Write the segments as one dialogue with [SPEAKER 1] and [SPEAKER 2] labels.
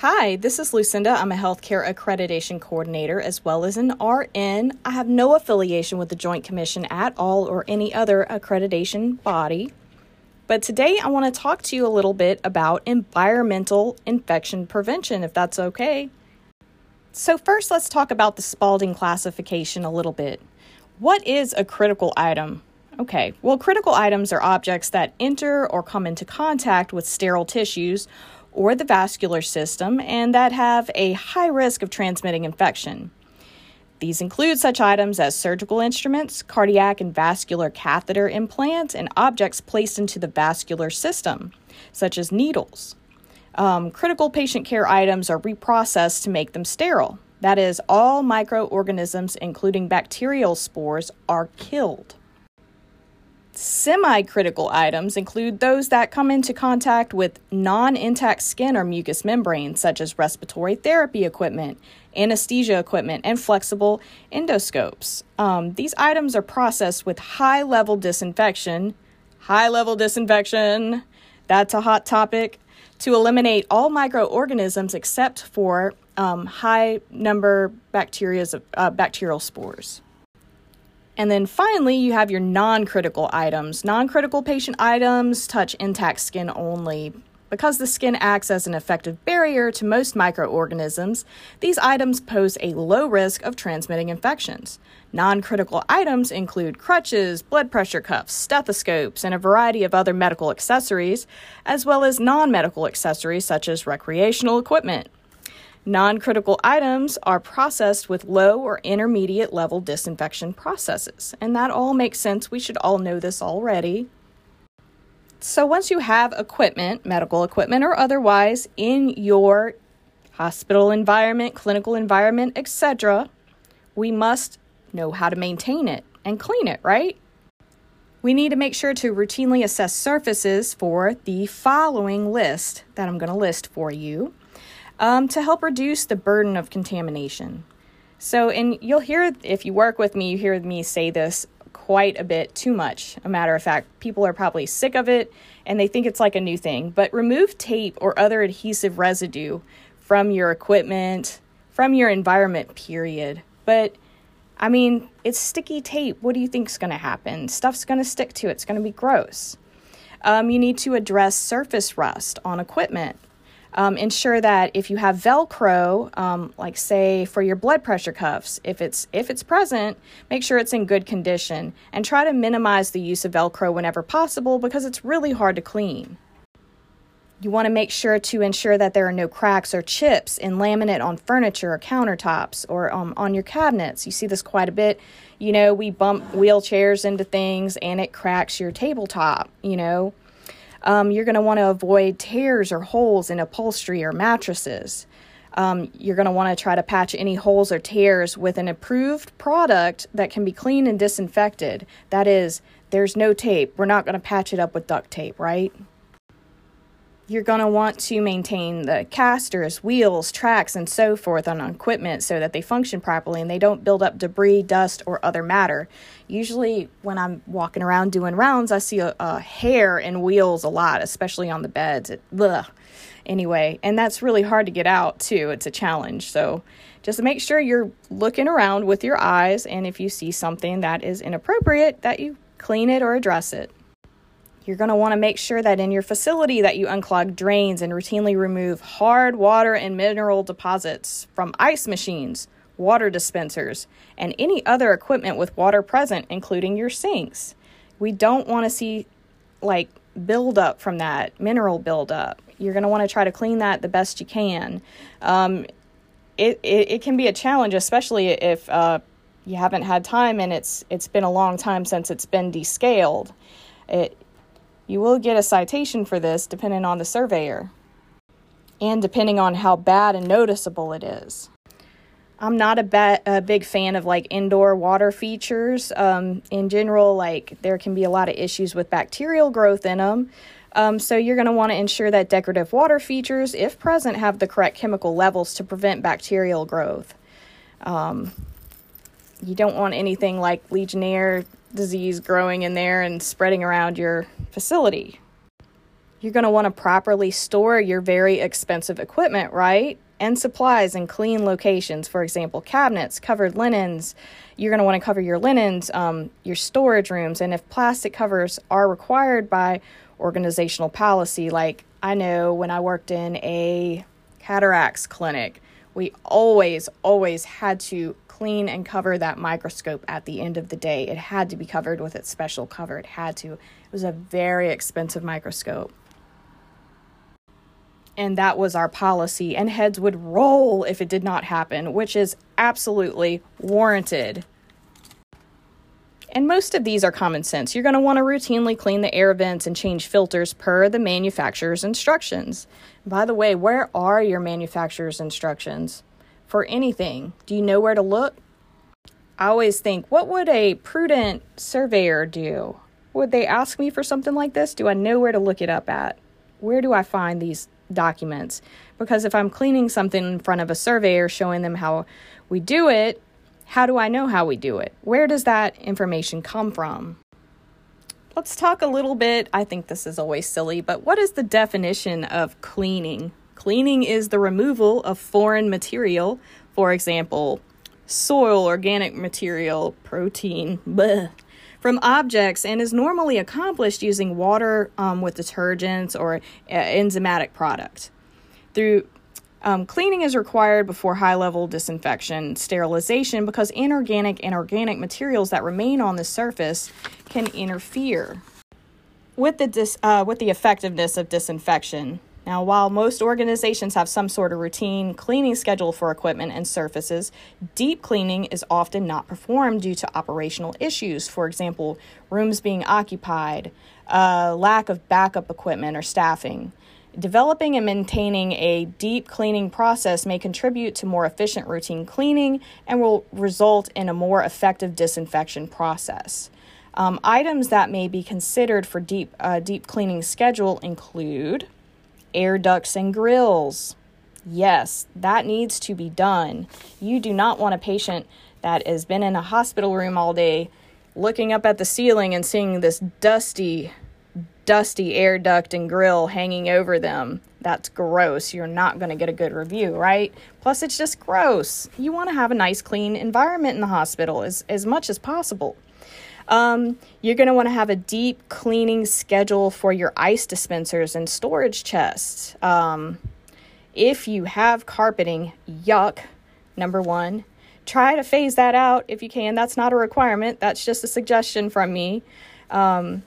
[SPEAKER 1] Hi, this is Lucinda. I'm a healthcare accreditation coordinator as well as an RN. I have no affiliation with the Joint Commission at all or any other accreditation body. But today I want to talk to you a little bit about environmental infection prevention, if that's okay. So, first, let's talk about the Spaulding classification a little bit. What is a critical item? Okay, well, critical items are objects that enter or come into contact with sterile tissues or the vascular system and that have a high risk of transmitting infection. These include such items as surgical instruments, cardiac and vascular catheter implants, and objects placed into the vascular system, such as needles. Um, critical patient care items are reprocessed to make them sterile. That is, all microorganisms, including bacterial spores, are killed. Semi critical items include those that come into contact with non intact skin or mucous membranes, such as respiratory therapy equipment, anesthesia equipment, and flexible endoscopes. Um, these items are processed with high level disinfection. High level disinfection, that's a hot topic, to eliminate all microorganisms except for um, high number bacterias, uh, bacterial spores. And then finally, you have your non critical items. Non critical patient items touch intact skin only. Because the skin acts as an effective barrier to most microorganisms, these items pose a low risk of transmitting infections. Non critical items include crutches, blood pressure cuffs, stethoscopes, and a variety of other medical accessories, as well as non medical accessories such as recreational equipment. Non critical items are processed with low or intermediate level disinfection processes, and that all makes sense. We should all know this already. So, once you have equipment, medical equipment or otherwise, in your hospital environment, clinical environment, etc., we must know how to maintain it and clean it, right? We need to make sure to routinely assess surfaces for the following list that I'm going to list for you um, to help reduce the burden of contamination. So, and you'll hear, if you work with me, you hear me say this quite a bit too much. A matter of fact, people are probably sick of it and they think it's like a new thing. But remove tape or other adhesive residue from your equipment, from your environment, period. But I mean, it's sticky tape. What do you think's going to happen? Stuff's going to stick to it. It's going to be gross. Um, you need to address surface rust on equipment. Um, ensure that if you have Velcro, um, like say for your blood pressure cuffs, if it's if it's present, make sure it's in good condition and try to minimize the use of Velcro whenever possible because it's really hard to clean. You want to make sure to ensure that there are no cracks or chips in laminate on furniture or countertops or um, on your cabinets. You see this quite a bit. You know, we bump wheelchairs into things and it cracks your tabletop, you know. Um, you're going to want to avoid tears or holes in upholstery or mattresses. Um, you're going to want to try to patch any holes or tears with an approved product that can be cleaned and disinfected. That is, there's no tape. We're not going to patch it up with duct tape, right? You're going to want to maintain the casters, wheels, tracks, and so forth on equipment so that they function properly and they don't build up debris, dust, or other matter. Usually, when I'm walking around doing rounds, I see a, a hair and wheels a lot, especially on the beds. It. Anyway, and that's really hard to get out too. It's a challenge. So, just make sure you're looking around with your eyes, and if you see something that is inappropriate, that you clean it or address it. You're going to want to make sure that in your facility that you unclog drains and routinely remove hard water and mineral deposits from ice machines, water dispensers, and any other equipment with water present, including your sinks. We don't want to see like buildup from that, mineral buildup. You're going to want to try to clean that the best you can. Um, it, it, it, can be a challenge, especially if uh, you haven't had time and it's it's been a long time since it's been descaled. It you will get a citation for this depending on the surveyor and depending on how bad and noticeable it is. I'm not a, ba- a big fan of like indoor water features. Um, in general, like there can be a lot of issues with bacterial growth in them. Um, so you're going to want to ensure that decorative water features, if present, have the correct chemical levels to prevent bacterial growth. Um, you don't want anything like Legionnaire disease growing in there and spreading around your facility. You're going to want to properly store your very expensive equipment, right? And supplies in clean locations. For example, cabinets, covered linens. You're going to want to cover your linens, um, your storage rooms. And if plastic covers are required by organizational policy, like I know when I worked in a cataracts clinic, we always, always had to clean and cover that microscope at the end of the day. It had to be covered with its special cover. It had to. It was a very expensive microscope and that was our policy, and heads would roll if it did not happen, which is absolutely warranted. And most of these are common sense. You're going to want to routinely clean the air vents and change filters per the manufacturer's instructions. By the way, where are your manufacturer's instructions for anything? Do you know where to look? I always think, what would a prudent surveyor do? Would they ask me for something like this? Do I know where to look it up at? Where do I find these documents because if I'm cleaning something in front of a surveyor showing them how we do it, how do I know how we do it? Where does that information come from? Let's talk a little bit. I think this is always silly, but what is the definition of cleaning? Cleaning is the removal of foreign material, for example, soil, organic material, protein, bleh, from objects and is normally accomplished using water um, with detergents or uh, enzymatic product. Through um, cleaning is required before high level disinfection, sterilization, because inorganic and organic materials that remain on the surface can interfere with the dis, uh, with the effectiveness of disinfection. Now, while most organizations have some sort of routine cleaning schedule for equipment and surfaces, deep cleaning is often not performed due to operational issues. For example, rooms being occupied, uh, lack of backup equipment or staffing. Developing and maintaining a deep cleaning process may contribute to more efficient routine cleaning and will result in a more effective disinfection process. Um, items that may be considered for deep uh, deep cleaning schedule include air ducts and grills. Yes, that needs to be done. You do not want a patient that has been in a hospital room all day looking up at the ceiling and seeing this dusty, dusty air duct and grill hanging over them. That's gross. You're not going to get a good review, right? Plus, it's just gross. You want to have a nice, clean environment in the hospital as, as much as possible. Um, you're going to want to have a deep cleaning schedule for your ice dispensers and storage chests. Um, if you have carpeting, yuck, number one. Try to phase that out if you can. That's not a requirement, that's just a suggestion from me. Um,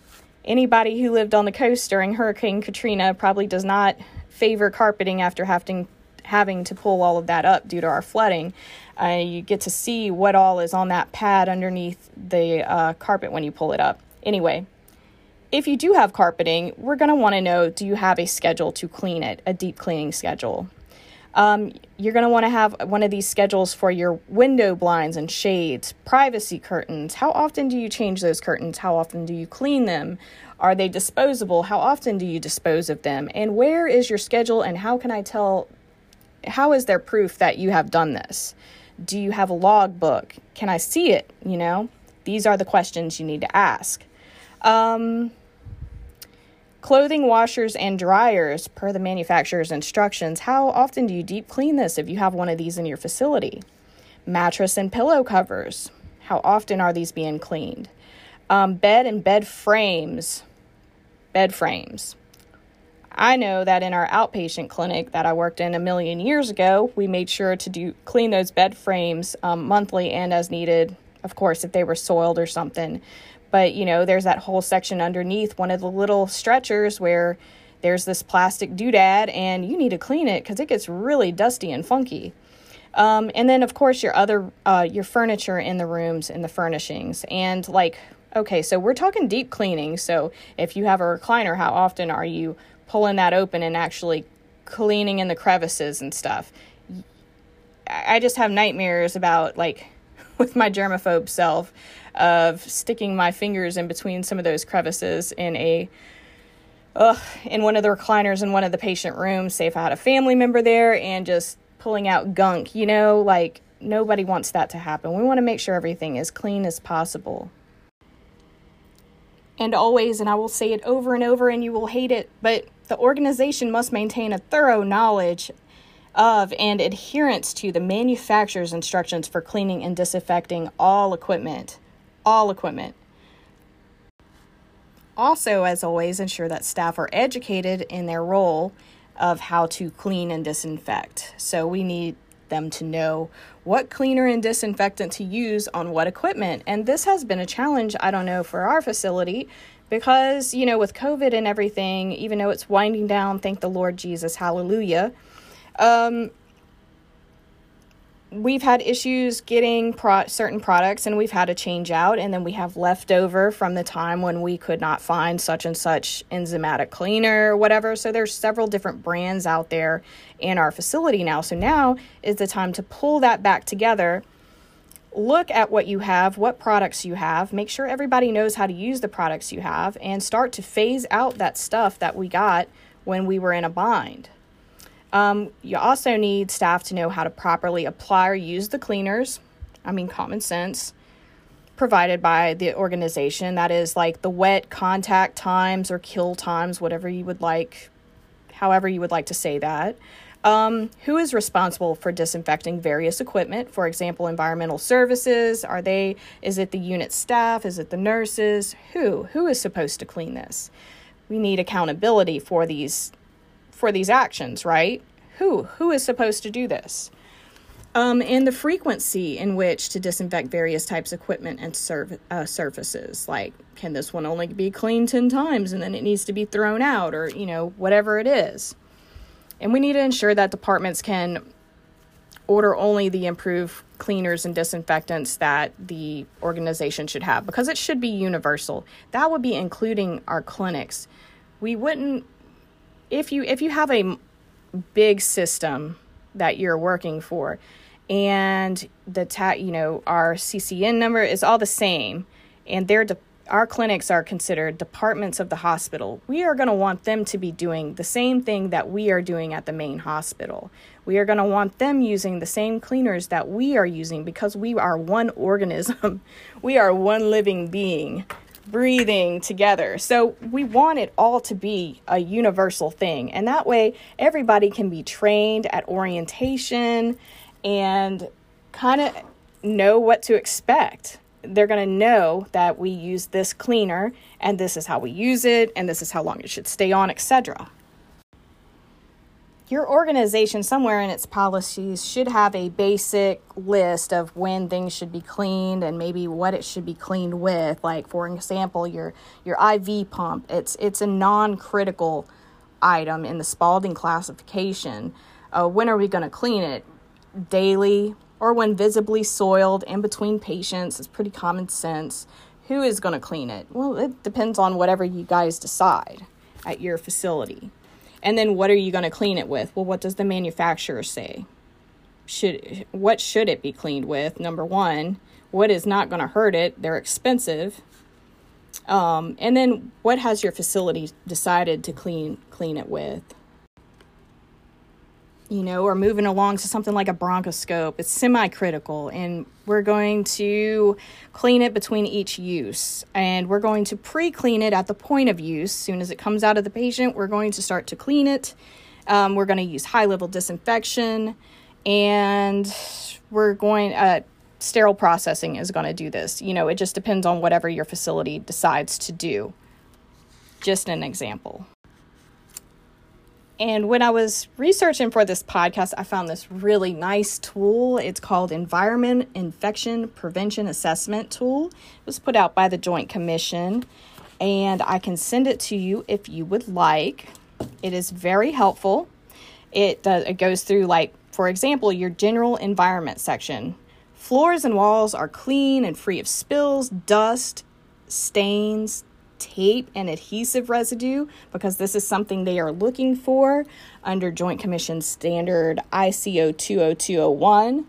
[SPEAKER 1] anybody who lived on the coast during Hurricane Katrina probably does not favor carpeting after having having to pull all of that up due to our flooding. Uh, you get to see what all is on that pad underneath the uh, carpet when you pull it up. Anyway, if you do have carpeting, we're going to want to know do you have a schedule to clean it, a deep cleaning schedule? Um, you're going to want to have one of these schedules for your window blinds and shades, privacy curtains. How often do you change those curtains? How often do you clean them? Are they disposable? How often do you dispose of them? And where is your schedule and how can I tell? How is there proof that you have done this? Do you have a logbook? Can I see it? You know, these are the questions you need to ask. Um, clothing washers and dryers, per the manufacturer's instructions, how often do you deep clean this if you have one of these in your facility? Mattress and pillow covers, how often are these being cleaned? Um, bed and bed frames, bed frames. I know that in our outpatient clinic that I worked in a million years ago, we made sure to do clean those bed frames um, monthly and as needed. Of course, if they were soiled or something. But you know, there's that whole section underneath one of the little stretchers where there's this plastic doodad, and you need to clean it because it gets really dusty and funky. Um, and then, of course, your other uh, your furniture in the rooms and the furnishings, and like okay, so we're talking deep cleaning. So if you have a recliner, how often are you pulling that open and actually cleaning in the crevices and stuff. I just have nightmares about like with my germaphobe self of sticking my fingers in between some of those crevices in a uh, in one of the recliners in one of the patient rooms, say if I had a family member there and just pulling out gunk, you know, like nobody wants that to happen. We want to make sure everything is clean as possible. And always, and I will say it over and over, and you will hate it, but the organization must maintain a thorough knowledge of and adherence to the manufacturer's instructions for cleaning and disinfecting all equipment. All equipment. Also, as always, ensure that staff are educated in their role of how to clean and disinfect. So, we need them to know what cleaner and disinfectant to use on what equipment. And this has been a challenge, I don't know, for our facility because, you know, with COVID and everything, even though it's winding down, thank the Lord Jesus, hallelujah um, we've had issues getting pro- certain products and we've had to change out and then we have leftover from the time when we could not find such and such enzymatic cleaner or whatever. So there's several different brands out there in our facility now. So now is the time to pull that back together look at what you have what products you have make sure everybody knows how to use the products you have and start to phase out that stuff that we got when we were in a bind um, you also need staff to know how to properly apply or use the cleaners. I mean, common sense provided by the organization. That is like the wet contact times or kill times, whatever you would like, however you would like to say that. Um, who is responsible for disinfecting various equipment? For example, environmental services. Are they? Is it the unit staff? Is it the nurses? Who? Who is supposed to clean this? We need accountability for these for these actions, right? Who? Who is supposed to do this? Um, and the frequency in which to disinfect various types of equipment and serv- uh, surfaces. Like, can this one only be cleaned 10 times and then it needs to be thrown out, or, you know, whatever it is. And we need to ensure that departments can order only the improved cleaners and disinfectants that the organization should have because it should be universal. That would be including our clinics. We wouldn't if you if you have a big system that you're working for and the ta- you know our CCN number is all the same and their de- our clinics are considered departments of the hospital. We are going to want them to be doing the same thing that we are doing at the main hospital. We are going to want them using the same cleaners that we are using because we are one organism. we are one living being breathing together. So we want it all to be a universal thing. And that way, everybody can be trained at orientation and kind of know what to expect. They're going to know that we use this cleaner and this is how we use it and this is how long it should stay on, etc your organization somewhere in its policies should have a basic list of when things should be cleaned and maybe what it should be cleaned with. Like for example your your IV pump it's it's a non-critical item in the Spaulding classification. Uh, when are we going to clean it? Daily or when visibly soiled in between patients it's pretty common sense who is going to clean it well it depends on whatever you guys decide at your facility and then what are you going to clean it with? Well, what does the manufacturer say? Should what should it be cleaned with? Number 1, what is not going to hurt it? They're expensive. Um, and then what has your facility decided to clean clean it with? You know, or moving along to something like a bronchoscope. It's semi critical, and we're going to clean it between each use. And we're going to pre clean it at the point of use. As soon as it comes out of the patient, we're going to start to clean it. Um, we're going to use high level disinfection, and we're going, uh, sterile processing is going to do this. You know, it just depends on whatever your facility decides to do. Just an example. And when I was researching for this podcast, I found this really nice tool. It's called Environment Infection Prevention Assessment Tool. It was put out by the Joint Commission, and I can send it to you if you would like. It is very helpful. It does, it goes through like for example, your general environment section. Floors and walls are clean and free of spills, dust, stains, tape and adhesive residue because this is something they are looking for under Joint Commission Standard ICO 20201,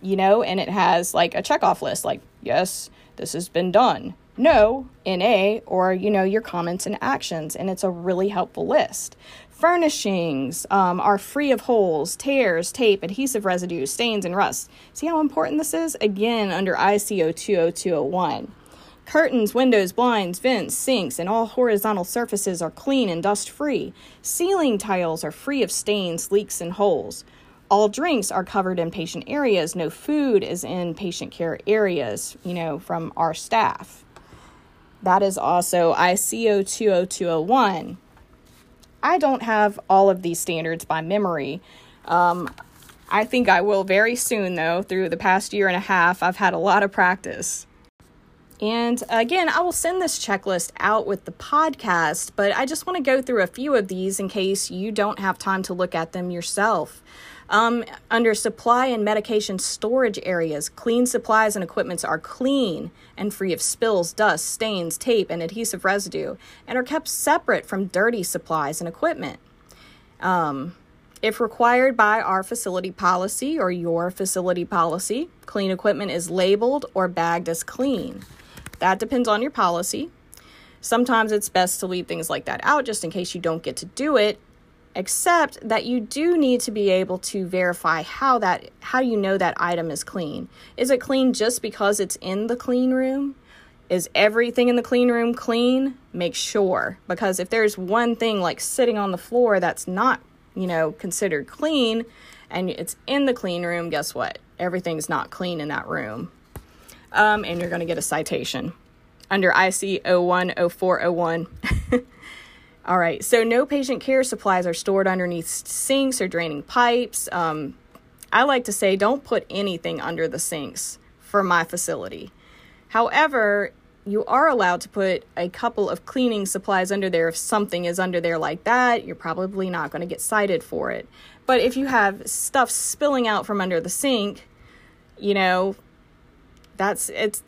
[SPEAKER 1] you know, and it has like a checkoff list like, yes, this has been done. No, NA, or, you know, your comments and actions. And it's a really helpful list. Furnishings um, are free of holes, tears, tape, adhesive residue, stains, and rust. See how important this is? Again, under ICO 20201. Curtains, windows, blinds, vents, sinks, and all horizontal surfaces are clean and dust free. Ceiling tiles are free of stains, leaks, and holes. All drinks are covered in patient areas. No food is in patient care areas, you know, from our staff. That is also ICO 20201. I don't have all of these standards by memory. Um, I think I will very soon, though. Through the past year and a half, I've had a lot of practice. And again, I will send this checklist out with the podcast, but I just want to go through a few of these in case you don't have time to look at them yourself. Um, under supply and medication storage areas, clean supplies and equipments are clean and free of spills, dust, stains, tape, and adhesive residue, and are kept separate from dirty supplies and equipment. Um, if required by our facility policy or your facility policy, clean equipment is labeled or bagged as clean. That depends on your policy. Sometimes it's best to leave things like that out just in case you don't get to do it, except that you do need to be able to verify how that how you know that item is clean. Is it clean just because it's in the clean room? Is everything in the clean room clean? Make sure because if there's one thing like sitting on the floor that's not, you know, considered clean and it's in the clean room, guess what? Everything's not clean in that room um, and you're going to get a citation under IC 010401. All right, so no patient care supplies are stored underneath sinks or draining pipes. Um, I like to say don't put anything under the sinks for my facility. However, you are allowed to put a couple of cleaning supplies under there if something is under there like that. You're probably not going to get cited for it. But if you have stuff spilling out from under the sink, you know, that's it's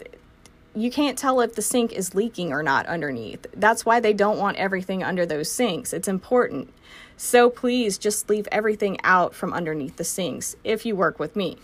[SPEAKER 1] you can't tell if the sink is leaking or not underneath. That's why they don't want everything under those sinks. It's important. So please just leave everything out from underneath the sinks if you work with me.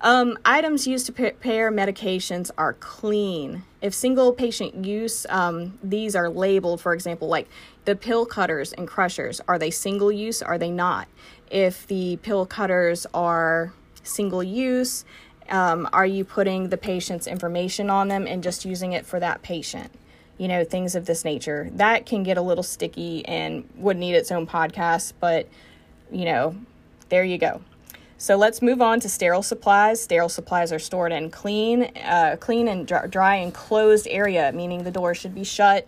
[SPEAKER 1] Um, items used to prepare medications are clean. If single patient use, um, these are labeled, for example, like the pill cutters and crushers. Are they single use? Are they not? If the pill cutters are single use um, are you putting the patient's information on them and just using it for that patient? You know, things of this nature. That can get a little sticky and would need its own podcast, but you know, there you go. So let's move on to sterile supplies. Sterile supplies are stored in clean, uh, clean and dry and closed area, meaning the door should be shut.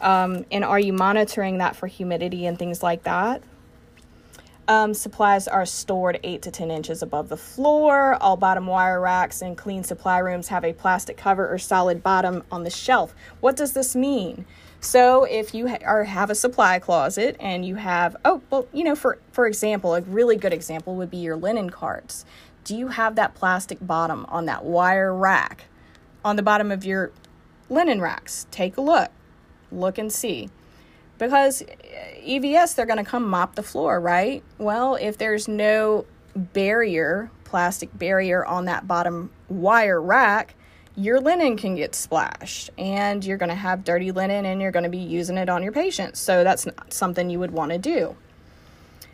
[SPEAKER 1] Um, and are you monitoring that for humidity and things like that? Um, supplies are stored 8 to 10 inches above the floor. All bottom wire racks and clean supply rooms have a plastic cover or solid bottom on the shelf. What does this mean? So if you ha- are, have a supply closet and you have, oh, well, you know, for, for example, a really good example would be your linen carts. Do you have that plastic bottom on that wire rack on the bottom of your linen racks? Take a look. Look and see because EVS, they're going to come mop the floor, right? Well, if there's no barrier, plastic barrier on that bottom wire rack, your linen can get splashed and you're going to have dirty linen and you're going to be using it on your patients. So that's not something you would want to do.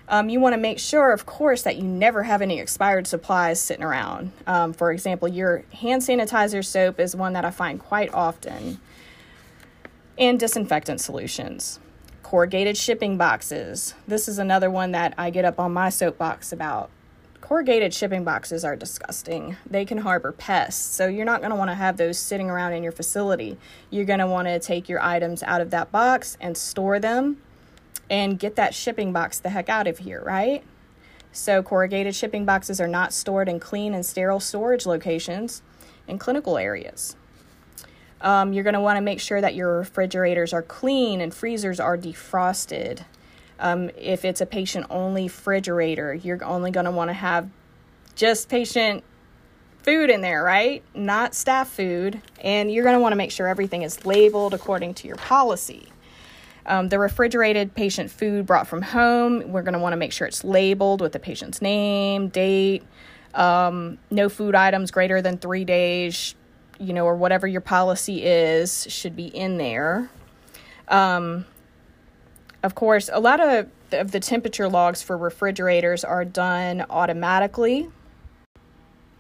[SPEAKER 1] Um, you want to make sure, of course, that you never have any expired supplies sitting around. Um, for example, your hand sanitizer soap is one that I find quite often, and disinfectant solutions corrugated shipping boxes. This is another one that I get up on my soapbox about. Corrugated shipping boxes are disgusting. They can harbor pests, so you're not going to want to have those sitting around in your facility. You're going to want to take your items out of that box and store them and get that shipping box the heck out of here, right? So, corrugated shipping boxes are not stored in clean and sterile storage locations in clinical areas. Um, you're going to want to make sure that your refrigerators are clean and freezers are defrosted. Um, if it's a patient only refrigerator, you're only going to want to have just patient food in there, right? Not staff food. And you're going to want to make sure everything is labeled according to your policy. Um, the refrigerated patient food brought from home, we're going to want to make sure it's labeled with the patient's name, date, um, no food items greater than three days, you know, or whatever your policy is, should be in there. Um, of course, a lot of, of the temperature logs for refrigerators are done automatically.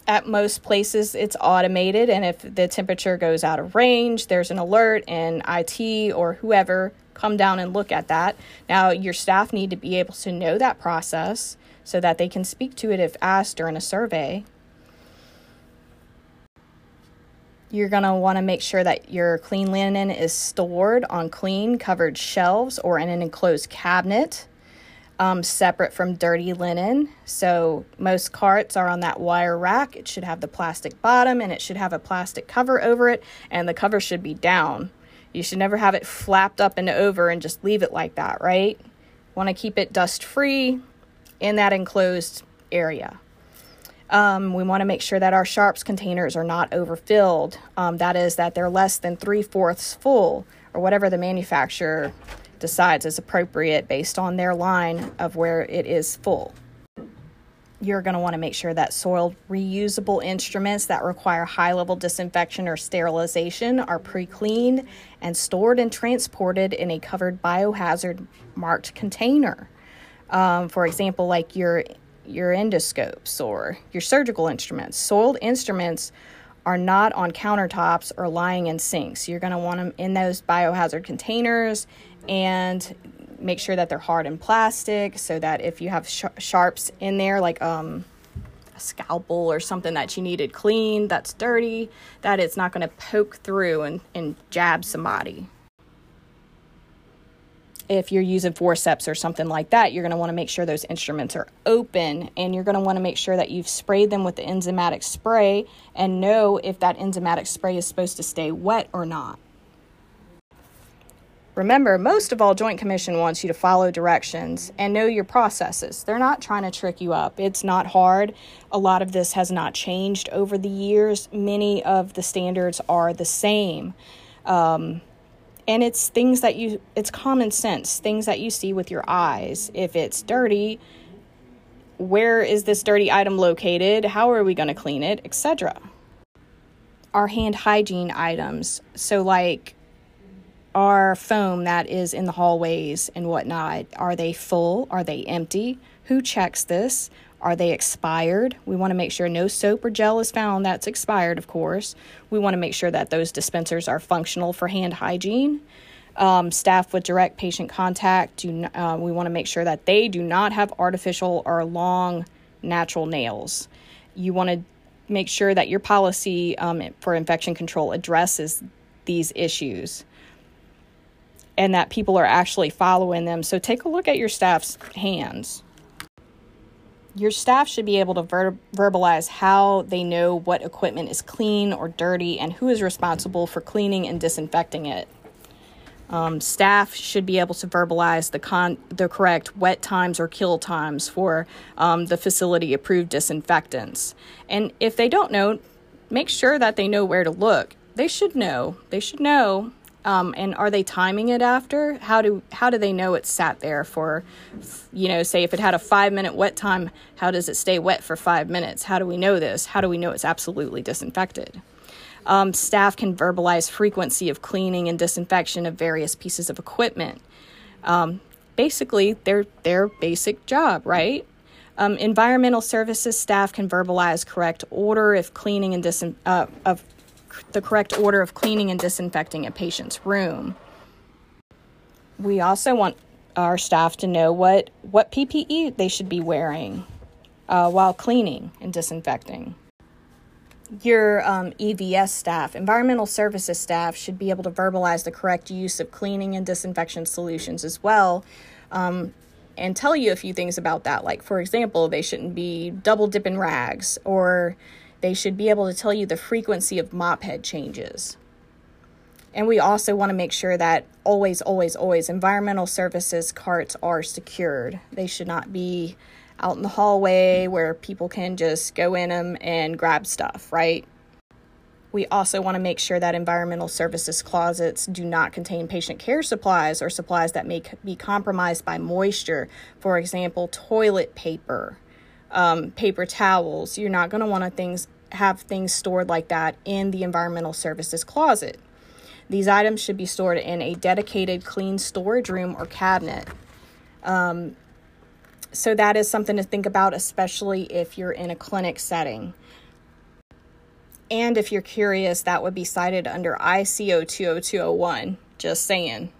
[SPEAKER 1] at most places it's automated and if the temperature goes out of range there's an alert and IT or whoever come down and look at that. Now your staff need to be able to know that process so that they can speak to it if asked during a survey. You're going to want to make sure that your clean linen is stored on clean covered shelves or in an enclosed cabinet um, separate from dirty linen. So most carts are on that wire rack. It should have the plastic bottom and it should have a plastic cover over it, and the cover should be down. You should never have it flapped up and over and just leave it like that, right? Want to keep it dust free in that enclosed area. Um, we want to make sure that our sharps containers are not overfilled. Um, that is, that they're less than three fourths full, or whatever the manufacturer decides is appropriate based on their line of where it is full. You're going to want to make sure that soiled reusable instruments that require high level disinfection or sterilization are pre cleaned and stored and transported in a covered biohazard marked container. Um, for example, like your your endoscopes or your surgical instruments. Soiled instruments are not on countertops or lying in sinks. You're going to want them in those biohazard containers and make sure that they're hard and plastic so that if you have sh- sharps in there, like um, a scalpel or something that you needed clean that's dirty, that it's not going to poke through and, and jab somebody. If you're using forceps or something like that, you're going to want to make sure those instruments are open and you're going to want to make sure that you've sprayed them with the enzymatic spray and know if that enzymatic spray is supposed to stay wet or not. Remember, most of all, Joint Commission wants you to follow directions and know your processes. They're not trying to trick you up. It's not hard. A lot of this has not changed over the years. Many of the standards are the same. Um, and it's things that you, it's common sense, things that you see with your eyes. If it's dirty, where is this dirty item located? How are we going to clean it, etc. Our hand hygiene items. So, like, our foam that is in the hallways and whatnot are they full are they empty who checks this are they expired we want to make sure no soap or gel is found that's expired of course we want to make sure that those dispensers are functional for hand hygiene um, staff with direct patient contact do uh, we want to make sure that they do not have artificial or long natural nails you want to make sure that your policy um, for infection control addresses these issues and that people are actually following them. So take a look at your staff's hands. Your staff should be able to ver- verbalize how they know what equipment is clean or dirty and who is responsible for cleaning and disinfecting it. Um, staff should be able to verbalize the con- the correct wet times or kill times for um, the facility approved disinfectants. And if they don't know, make sure that they know where to look. They should know. They should know um, and are they timing it after? How do how do they know it's sat there for, you know, say if it had a five minute wet time, how does it stay wet for five minutes? How do we know this? How do we know it's absolutely disinfected? Um, staff can verbalize frequency of cleaning and disinfection of various pieces of equipment. Um, basically, their their basic job, right? Um, environmental services staff can verbalize correct order if cleaning and disin- uh, of the correct order of cleaning and disinfecting a patient's room. We also want our staff to know what, what PPE they should be wearing uh, while cleaning and disinfecting. Your um, EVS staff, environmental services staff, should be able to verbalize the correct use of cleaning and disinfection solutions as well. Um, and tell you a few things about that. Like, for example, they shouldn't be double dipping rags or they should be able to tell you the frequency of mop head changes. And we also want to make sure that always, always, always environmental services carts are secured. They should not be out in the hallway where people can just go in them and grab stuff, right? We also want to make sure that environmental services closets do not contain patient care supplies or supplies that may be compromised by moisture. For example, toilet paper, um, paper towels. You're not going to want to things have things stored like that in the environmental services closet. These items should be stored in a dedicated clean storage room or cabinet. Um, so that is something to think about, especially if you're in a clinic setting. And if you're curious, that would be cited under ICO 20201. Just saying.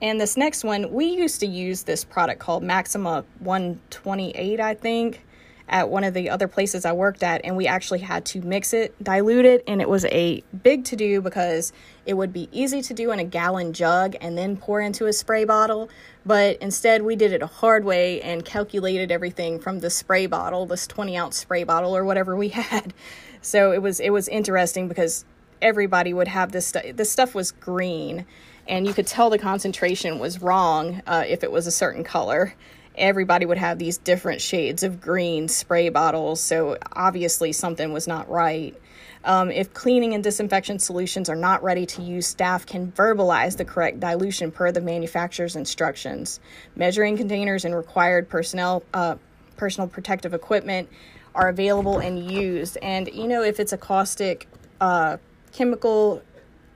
[SPEAKER 1] And this next one, we used to use this product called Maxima 128, I think, at one of the other places I worked at. And we actually had to mix it, dilute it, and it was a big to do because it would be easy to do in a gallon jug and then pour into a spray bottle. But instead, we did it a hard way and calculated everything from the spray bottle, this 20 ounce spray bottle or whatever we had. So it was it was interesting because everybody would have this stuff. This stuff was green, and you could tell the concentration was wrong uh, if it was a certain color. Everybody would have these different shades of green spray bottles, so obviously something was not right. Um, if cleaning and disinfection solutions are not ready to use, staff can verbalize the correct dilution per the manufacturer's instructions. Measuring containers and required personnel, uh, personal protective equipment are available and used. And you know, if it's a caustic uh, chemical,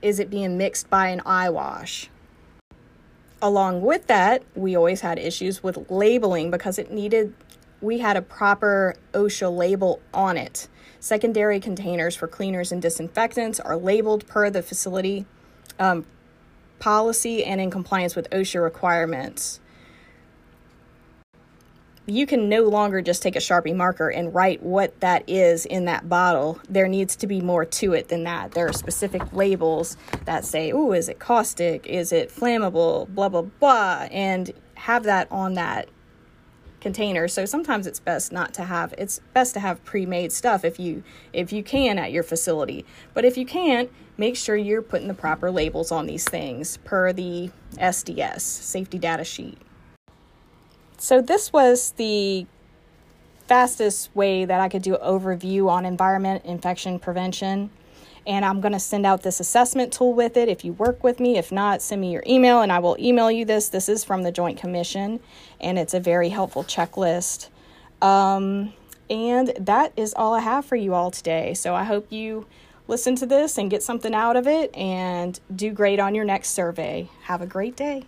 [SPEAKER 1] is it being mixed by an eye wash? Along with that, we always had issues with labeling because it needed, we had a proper OSHA label on it. Secondary containers for cleaners and disinfectants are labeled per the facility um, policy and in compliance with OSHA requirements you can no longer just take a Sharpie marker and write what that is in that bottle. There needs to be more to it than that. There are specific labels that say, oh, is it caustic? Is it flammable? Blah, blah, blah. And have that on that container. So sometimes it's best not to have it's best to have pre-made stuff if you if you can at your facility. But if you can't, make sure you're putting the proper labels on these things per the SDS, safety data sheet. So this was the fastest way that I could do an overview on environment infection prevention. And I'm going to send out this assessment tool with it if you work with me. If not, send me your email and I will email you this. This is from the Joint Commission and it's a very helpful checklist. Um, and that is all I have for you all today. So I hope you listen to this and get something out of it and do great on your next survey. Have a great day.